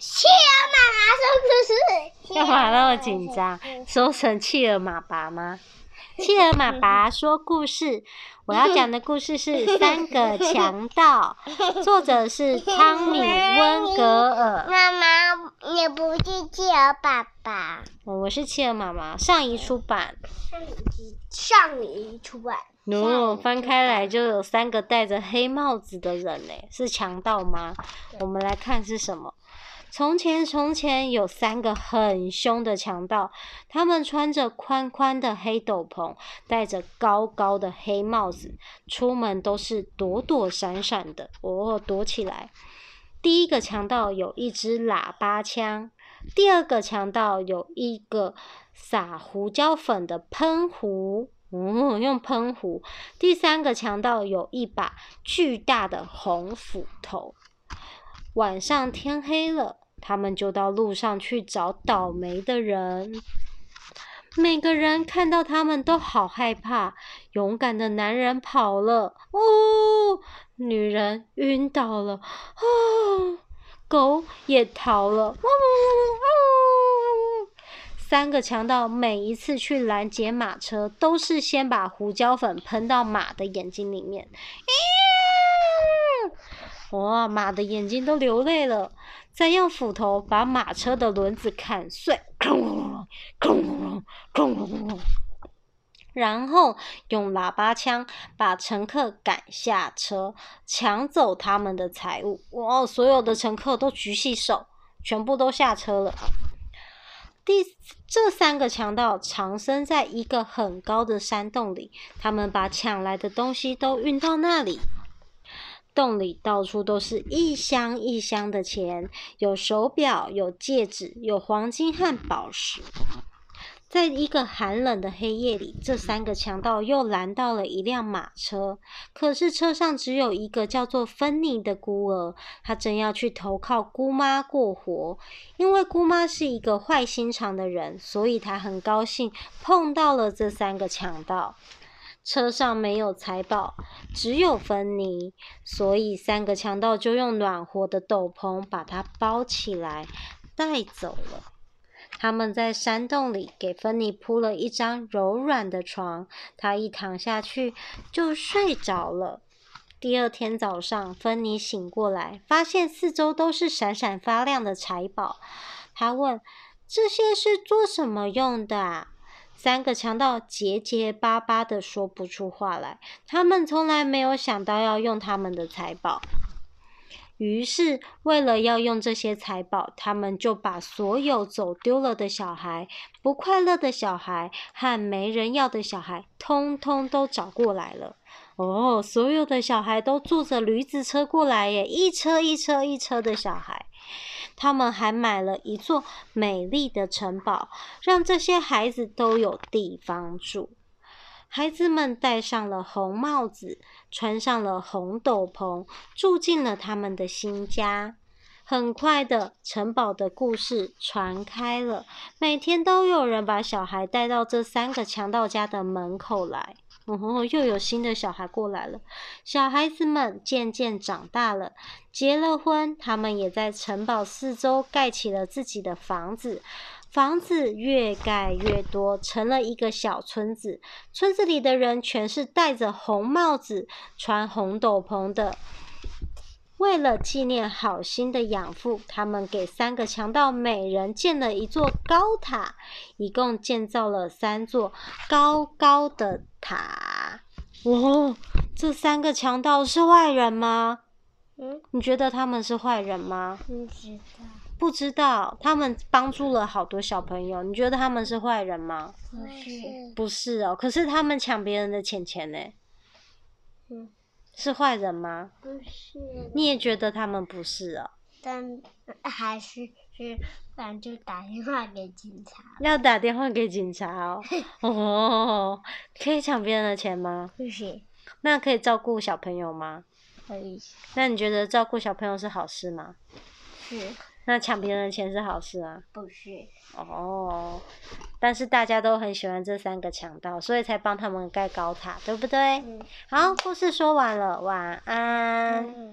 企鹅 妈妈说故事，干嘛那么紧张？说成企鹅妈爸吗？企鹅妈爸说故事，我要讲的故事是《三个强盗》，作者是汤米温格尔。妈妈，你不是企鹅爸爸。我是企鹅妈妈，上一出版。上一出版。喏，翻开来就有三个戴着黑帽子的人呢，是强盗吗？我们来看是什么。从前，从前有三个很凶的强盗，他们穿着宽宽的黑斗篷，戴着高高的黑帽子，出门都是躲躲闪闪的。哦，躲起来。第一个强盗有一支喇叭枪，第二个强盗有一个撒胡椒粉的喷壶，哦，用喷壶。第三个强盗有一把巨大的红斧头。晚上天黑了，他们就到路上去找倒霉的人。每个人看到他们都好害怕。勇敢的男人跑了，哦，女人晕倒了，哦，狗也逃了，哦，三个强盗每一次去拦截马车，都是先把胡椒粉喷到马的眼睛里面。哇，马的眼睛都流泪了。再用斧头把马车的轮子砍碎，然后用喇叭枪把乘客赶下车，抢走他们的财物。哇，所有的乘客都举起手，全部都下车了。第这三个强盗藏身在一个很高的山洞里，他们把抢来的东西都运到那里。洞里到处都是一箱一箱的钱，有手表，有戒指，有黄金和宝石。在一个寒冷的黑夜里，这三个强盗又拦到了一辆马车，可是车上只有一个叫做芬妮的孤儿，他正要去投靠姑妈过活。因为姑妈是一个坏心肠的人，所以他很高兴碰到了这三个强盗。车上没有财宝，只有芬妮，所以三个强盗就用暖和的斗篷把她包起来带走了。他们在山洞里给芬妮铺了一张柔软的床，她一躺下去就睡着了。第二天早上，芬妮醒过来，发现四周都是闪闪发亮的财宝。她问：“这些是做什么用的啊？”三个强盗结结巴巴的说不出话来，他们从来没有想到要用他们的财宝。于是，为了要用这些财宝，他们就把所有走丢了的小孩、不快乐的小孩和没人要的小孩，通通都找过来了。哦，所有的小孩都坐着驴子车过来耶，一车一车一车的小孩。他们还买了一座美丽的城堡，让这些孩子都有地方住。孩子们戴上了红帽子，穿上了红斗篷，住进了他们的新家。很快的，城堡的故事传开了，每天都有人把小孩带到这三个强盗家的门口来。哦，又有新的小孩过来了。小孩子们渐渐长大了，结了婚，他们也在城堡四周盖起了自己的房子。房子越盖越多，成了一个小村子。村子里的人全是戴着红帽子、穿红斗篷的。为了纪念好心的养父，他们给三个强盗每人建了一座高塔，一共建造了三座高高的塔。哦，这三个强盗是坏人吗？嗯，你觉得他们是坏人吗？不知道。不知道，他们帮助了好多小朋友。你觉得他们是坏人吗？不是。不是哦，可是他们抢别人的钱钱呢。嗯。是坏人吗？不是。你也觉得他们不是哦？但还是是，反正就打电话给警察。要打电话给警察哦。哦，可以抢别人的钱吗？不行。那可以照顾小朋友吗？可以。那你觉得照顾小朋友是好事吗？是。那抢别人的钱是好事啊？不是。哦，但是大家都很喜欢这三个强盗，所以才帮他们盖高塔，对不对？嗯。好，故事说完了，晚安。嗯